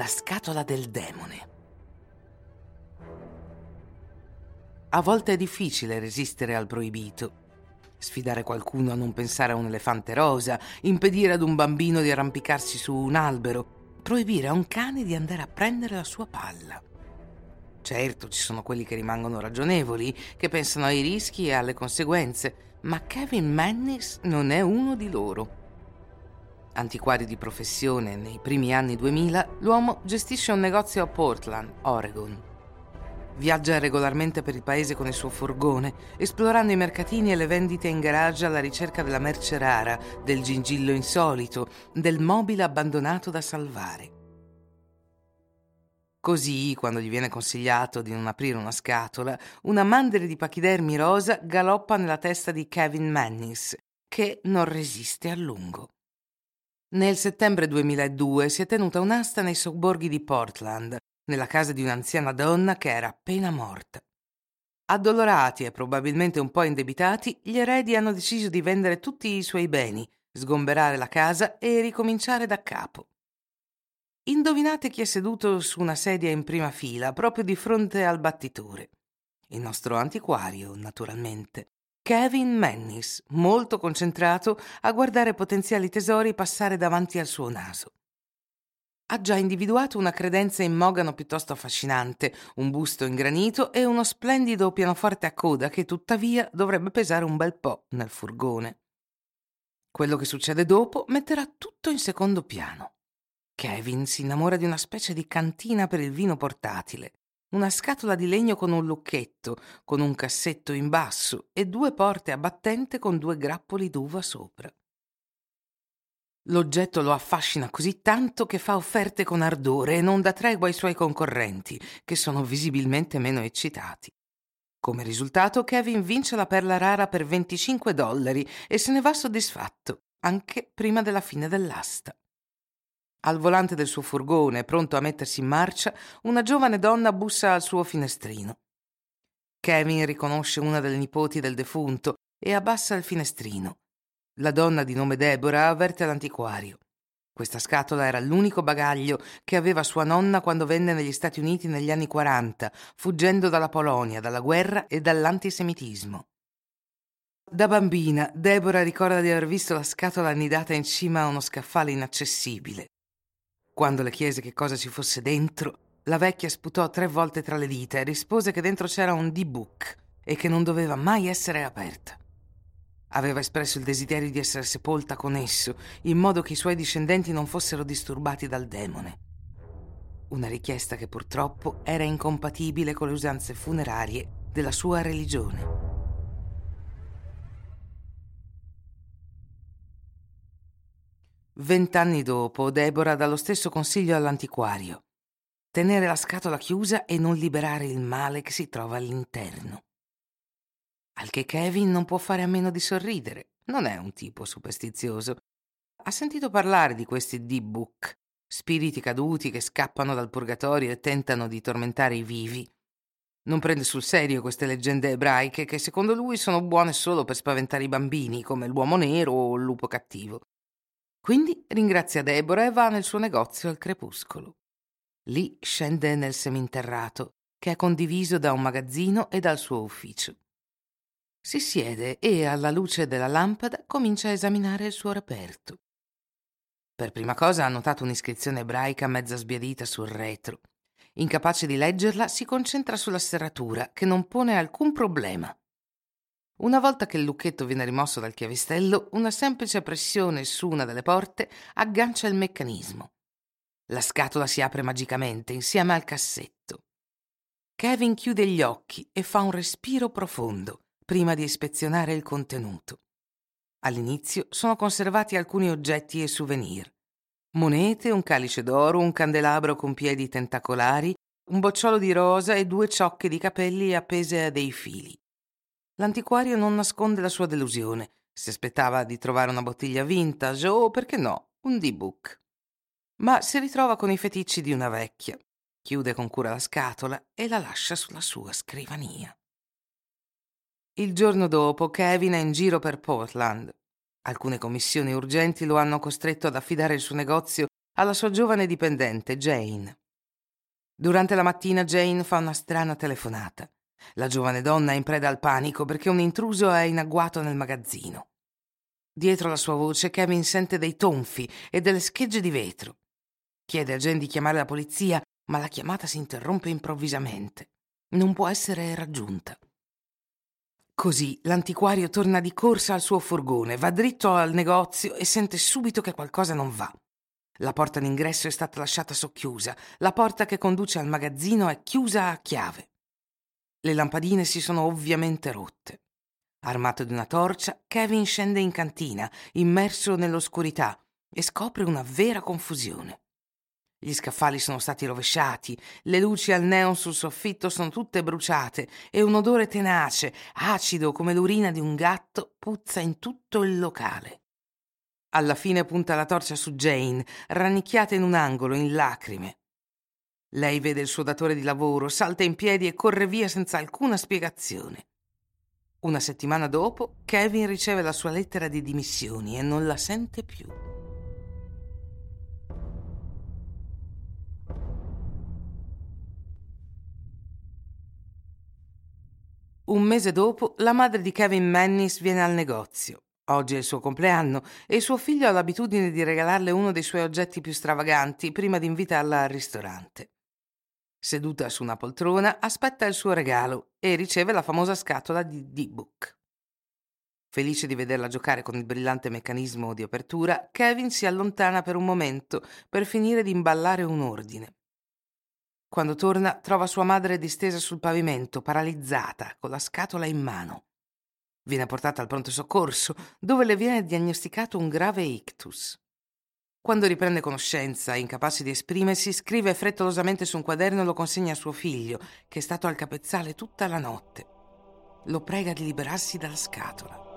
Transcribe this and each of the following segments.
La scatola del demone. A volte è difficile resistere al proibito. Sfidare qualcuno a non pensare a un elefante rosa, impedire ad un bambino di arrampicarsi su un albero, proibire a un cane di andare a prendere la sua palla. Certo, ci sono quelli che rimangono ragionevoli, che pensano ai rischi e alle conseguenze, ma Kevin Mannis non è uno di loro. Antiquario di professione, nei primi anni 2000 l'uomo gestisce un negozio a Portland, Oregon. Viaggia regolarmente per il paese con il suo furgone, esplorando i mercatini e le vendite in garage alla ricerca della merce rara, del gingillo insolito, del mobile abbandonato da salvare. Così, quando gli viene consigliato di non aprire una scatola, una mandria di pachidermi rosa galoppa nella testa di Kevin Mannis, che non resiste a lungo. Nel settembre 2002 si è tenuta un'asta nei sobborghi di Portland, nella casa di un'anziana donna che era appena morta. Addolorati e probabilmente un po' indebitati, gli eredi hanno deciso di vendere tutti i suoi beni, sgomberare la casa e ricominciare da capo. Indovinate chi è seduto su una sedia in prima fila, proprio di fronte al battitore. Il nostro antiquario, naturalmente. Kevin Mannis, molto concentrato a guardare potenziali tesori passare davanti al suo naso. Ha già individuato una credenza in mogano piuttosto affascinante, un busto in granito e uno splendido pianoforte a coda che tuttavia dovrebbe pesare un bel po' nel furgone. Quello che succede dopo metterà tutto in secondo piano. Kevin si innamora di una specie di cantina per il vino portatile, una scatola di legno con un lucchetto, con un cassetto in basso e due porte a battente con due grappoli d'uva sopra. L'oggetto lo affascina così tanto che fa offerte con ardore e non dà tregua ai suoi concorrenti, che sono visibilmente meno eccitati. Come risultato, Kevin vince la perla rara per 25 dollari e se ne va soddisfatto, anche prima della fine dell'asta. Al volante del suo furgone, pronto a mettersi in marcia, una giovane donna bussa al suo finestrino. Kevin riconosce una delle nipoti del defunto e abbassa il finestrino. La donna di nome Deborah avverte l'antiquario. Questa scatola era l'unico bagaglio che aveva sua nonna quando venne negli Stati Uniti negli anni 40, fuggendo dalla Polonia, dalla guerra e dall'antisemitismo. Da bambina, Deborah ricorda di aver visto la scatola annidata in cima a uno scaffale inaccessibile. Quando le chiese che cosa ci fosse dentro, la vecchia sputò tre volte tra le dita e rispose che dentro c'era un D-book e che non doveva mai essere aperta. Aveva espresso il desiderio di essere sepolta con esso, in modo che i suoi discendenti non fossero disturbati dal demone. Una richiesta che purtroppo era incompatibile con le usanze funerarie della sua religione. Vent'anni dopo, Deborah dà lo stesso consiglio all'antiquario. Tenere la scatola chiusa e non liberare il male che si trova all'interno. Al che Kevin non può fare a meno di sorridere. Non è un tipo superstizioso. Ha sentito parlare di questi D-book, spiriti caduti che scappano dal purgatorio e tentano di tormentare i vivi. Non prende sul serio queste leggende ebraiche che secondo lui sono buone solo per spaventare i bambini, come l'uomo nero o il lupo cattivo. Quindi ringrazia Deborah e va nel suo negozio al crepuscolo. Lì scende nel seminterrato, che è condiviso da un magazzino e dal suo ufficio. Si siede e, alla luce della lampada, comincia a esaminare il suo reperto. Per prima cosa ha notato un'iscrizione ebraica mezza sbiadita sul retro. Incapace di leggerla, si concentra sulla serratura, che non pone alcun problema. Una volta che il lucchetto viene rimosso dal chiavistello, una semplice pressione su una delle porte aggancia il meccanismo. La scatola si apre magicamente insieme al cassetto. Kevin chiude gli occhi e fa un respiro profondo prima di ispezionare il contenuto. All'inizio sono conservati alcuni oggetti e souvenir. Monete, un calice d'oro, un candelabro con piedi tentacolari, un bocciolo di rosa e due ciocche di capelli appese a dei fili. L'antiquario non nasconde la sua delusione. Si aspettava di trovare una bottiglia vintage o, perché no, un D-book. Ma si ritrova con i feticci di una vecchia. Chiude con cura la scatola e la lascia sulla sua scrivania. Il giorno dopo Kevin è in giro per Portland. Alcune commissioni urgenti lo hanno costretto ad affidare il suo negozio alla sua giovane dipendente, Jane. Durante la mattina Jane fa una strana telefonata. La giovane donna è in preda al panico perché un intruso è in agguato nel magazzino. Dietro la sua voce Kevin sente dei tonfi e delle schegge di vetro. Chiede a Jane di chiamare la polizia, ma la chiamata si interrompe improvvisamente. Non può essere raggiunta. Così l'antiquario torna di corsa al suo furgone, va dritto al negozio e sente subito che qualcosa non va. La porta d'ingresso è stata lasciata socchiusa, la porta che conduce al magazzino è chiusa a chiave. Le lampadine si sono ovviamente rotte. Armato di una torcia, Kevin scende in cantina, immerso nell'oscurità, e scopre una vera confusione. Gli scaffali sono stati rovesciati, le luci al neon sul soffitto sono tutte bruciate e un odore tenace, acido come l'urina di un gatto, puzza in tutto il locale. Alla fine punta la torcia su Jane, rannicchiata in un angolo, in lacrime. Lei vede il suo datore di lavoro, salta in piedi e corre via senza alcuna spiegazione. Una settimana dopo, Kevin riceve la sua lettera di dimissioni e non la sente più. Un mese dopo, la madre di Kevin Mannis viene al negozio. Oggi è il suo compleanno e suo figlio ha l'abitudine di regalarle uno dei suoi oggetti più stravaganti prima di invitarla al ristorante. Seduta su una poltrona, aspetta il suo regalo e riceve la famosa scatola di D-Book. Felice di vederla giocare con il brillante meccanismo di apertura, Kevin si allontana per un momento per finire di imballare un ordine. Quando torna, trova sua madre distesa sul pavimento, paralizzata, con la scatola in mano. Viene portata al pronto soccorso, dove le viene diagnosticato un grave ictus. Quando riprende conoscenza, incapace di esprimersi, scrive frettolosamente su un quaderno e lo consegna a suo figlio, che è stato al capezzale tutta la notte. Lo prega di liberarsi dalla scatola.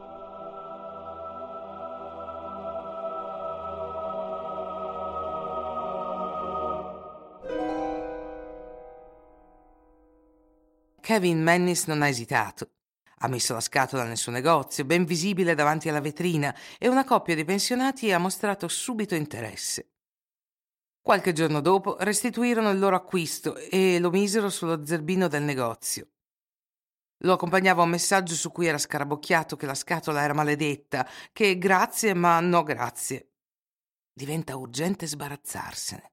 Kevin Mannis non ha esitato. Ha messo la scatola nel suo negozio, ben visibile davanti alla vetrina, e una coppia di pensionati ha mostrato subito interesse. Qualche giorno dopo restituirono il loro acquisto e lo misero sullo zerbino del negozio. Lo accompagnava un messaggio su cui era scarabocchiato che la scatola era maledetta, che grazie ma no grazie. Diventa urgente sbarazzarsene.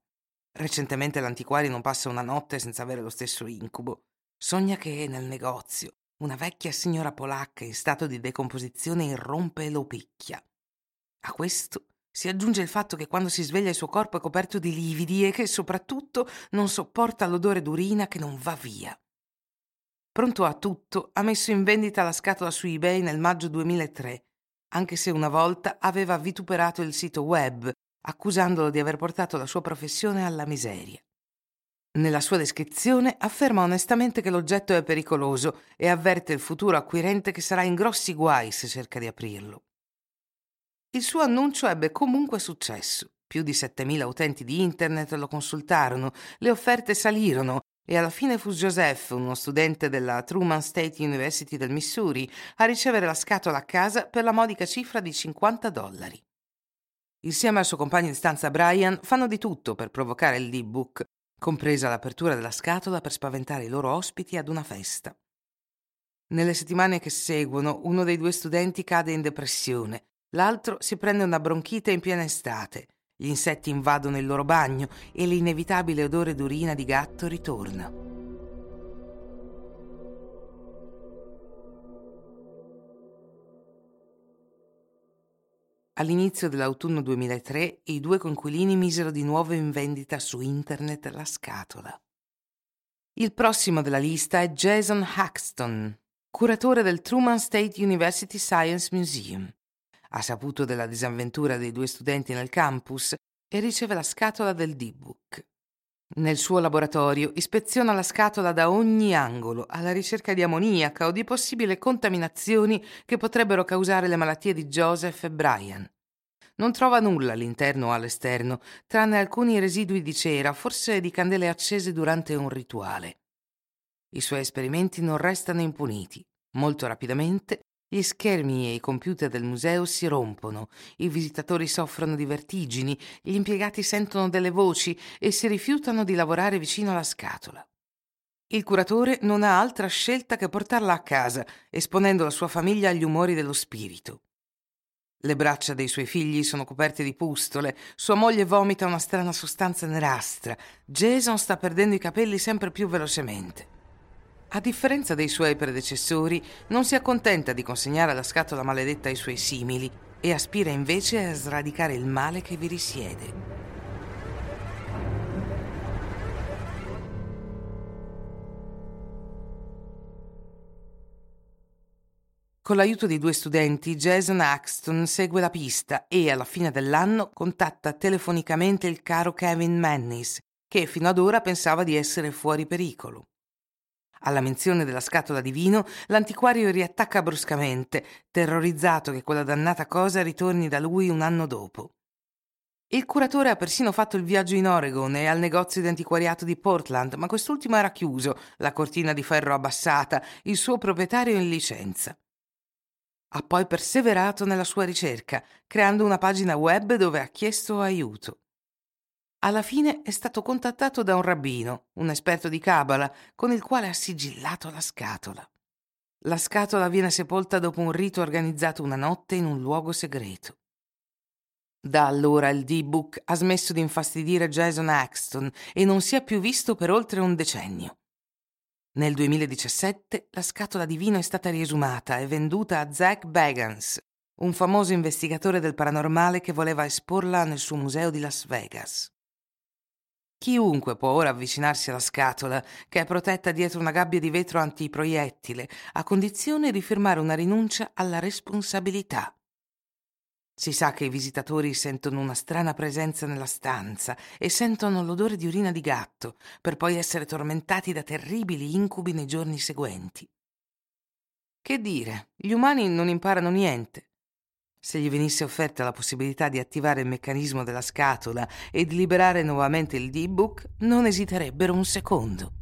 Recentemente l'antiquario non passa una notte senza avere lo stesso incubo. Sogna che nel negozio una vecchia signora polacca in stato di decomposizione irrompe e lo picchia. A questo si aggiunge il fatto che quando si sveglia il suo corpo è coperto di lividi e che soprattutto non sopporta l'odore d'urina che non va via. Pronto a tutto, ha messo in vendita la scatola su eBay nel maggio 2003, anche se una volta aveva vituperato il sito web, accusandolo di aver portato la sua professione alla miseria. Nella sua descrizione afferma onestamente che l'oggetto è pericoloso e avverte il futuro acquirente che sarà in grossi guai se cerca di aprirlo. Il suo annuncio ebbe comunque successo. Più di 7.000 utenti di Internet lo consultarono, le offerte salirono e alla fine fu Joseph, uno studente della Truman State University del Missouri, a ricevere la scatola a casa per la modica cifra di 50 dollari. Insieme al suo compagno di stanza Brian fanno di tutto per provocare il D-Book compresa l'apertura della scatola per spaventare i loro ospiti ad una festa. Nelle settimane che seguono, uno dei due studenti cade in depressione, l'altro si prende una bronchite in piena estate, gli insetti invadono il loro bagno e l'inevitabile odore d'urina di gatto ritorna. All'inizio dell'autunno 2003 i due conquilini misero di nuovo in vendita su internet la scatola. Il prossimo della lista è Jason Haxton, curatore del Truman State University Science Museum. Ha saputo della disavventura dei due studenti nel campus e riceve la scatola del D-Book. Nel suo laboratorio ispeziona la scatola da ogni angolo alla ricerca di ammoniaca o di possibili contaminazioni che potrebbero causare le malattie di Joseph e Brian. Non trova nulla all'interno o all'esterno, tranne alcuni residui di cera, forse di candele accese durante un rituale. I suoi esperimenti non restano impuniti. Molto rapidamente gli schermi e i computer del museo si rompono, i visitatori soffrono di vertigini, gli impiegati sentono delle voci e si rifiutano di lavorare vicino alla scatola. Il curatore non ha altra scelta che portarla a casa, esponendo la sua famiglia agli umori dello spirito. Le braccia dei suoi figli sono coperte di pustole, sua moglie vomita una strana sostanza nerastra, Jason sta perdendo i capelli sempre più velocemente. A differenza dei suoi predecessori, non si accontenta di consegnare la scatola maledetta ai suoi simili e aspira invece a sradicare il male che vi risiede. Con l'aiuto di due studenti, Jason Axton segue la pista e alla fine dell'anno contatta telefonicamente il caro Kevin Mannis, che fino ad ora pensava di essere fuori pericolo. Alla menzione della scatola di vino, l'antiquario riattacca bruscamente, terrorizzato che quella dannata cosa ritorni da lui un anno dopo. Il curatore ha persino fatto il viaggio in Oregon e al negozio di antiquariato di Portland, ma quest'ultimo era chiuso, la cortina di ferro abbassata, il suo proprietario in licenza. Ha poi perseverato nella sua ricerca, creando una pagina web dove ha chiesto aiuto. Alla fine è stato contattato da un rabbino, un esperto di Kabbalah, con il quale ha sigillato la scatola. La scatola viene sepolta dopo un rito organizzato una notte in un luogo segreto. Da allora il D-Book ha smesso di infastidire Jason Axton e non si è più visto per oltre un decennio. Nel 2017 la scatola di vino è stata riesumata e venduta a Zach Bagans, un famoso investigatore del paranormale che voleva esporla nel suo museo di Las Vegas. Chiunque può ora avvicinarsi alla scatola, che è protetta dietro una gabbia di vetro antiproiettile, a condizione di firmare una rinuncia alla responsabilità. Si sa che i visitatori sentono una strana presenza nella stanza e sentono l'odore di urina di gatto, per poi essere tormentati da terribili incubi nei giorni seguenti. Che dire, gli umani non imparano niente. Se gli venisse offerta la possibilità di attivare il meccanismo della scatola e di liberare nuovamente il D-Book, non esiterebbero un secondo.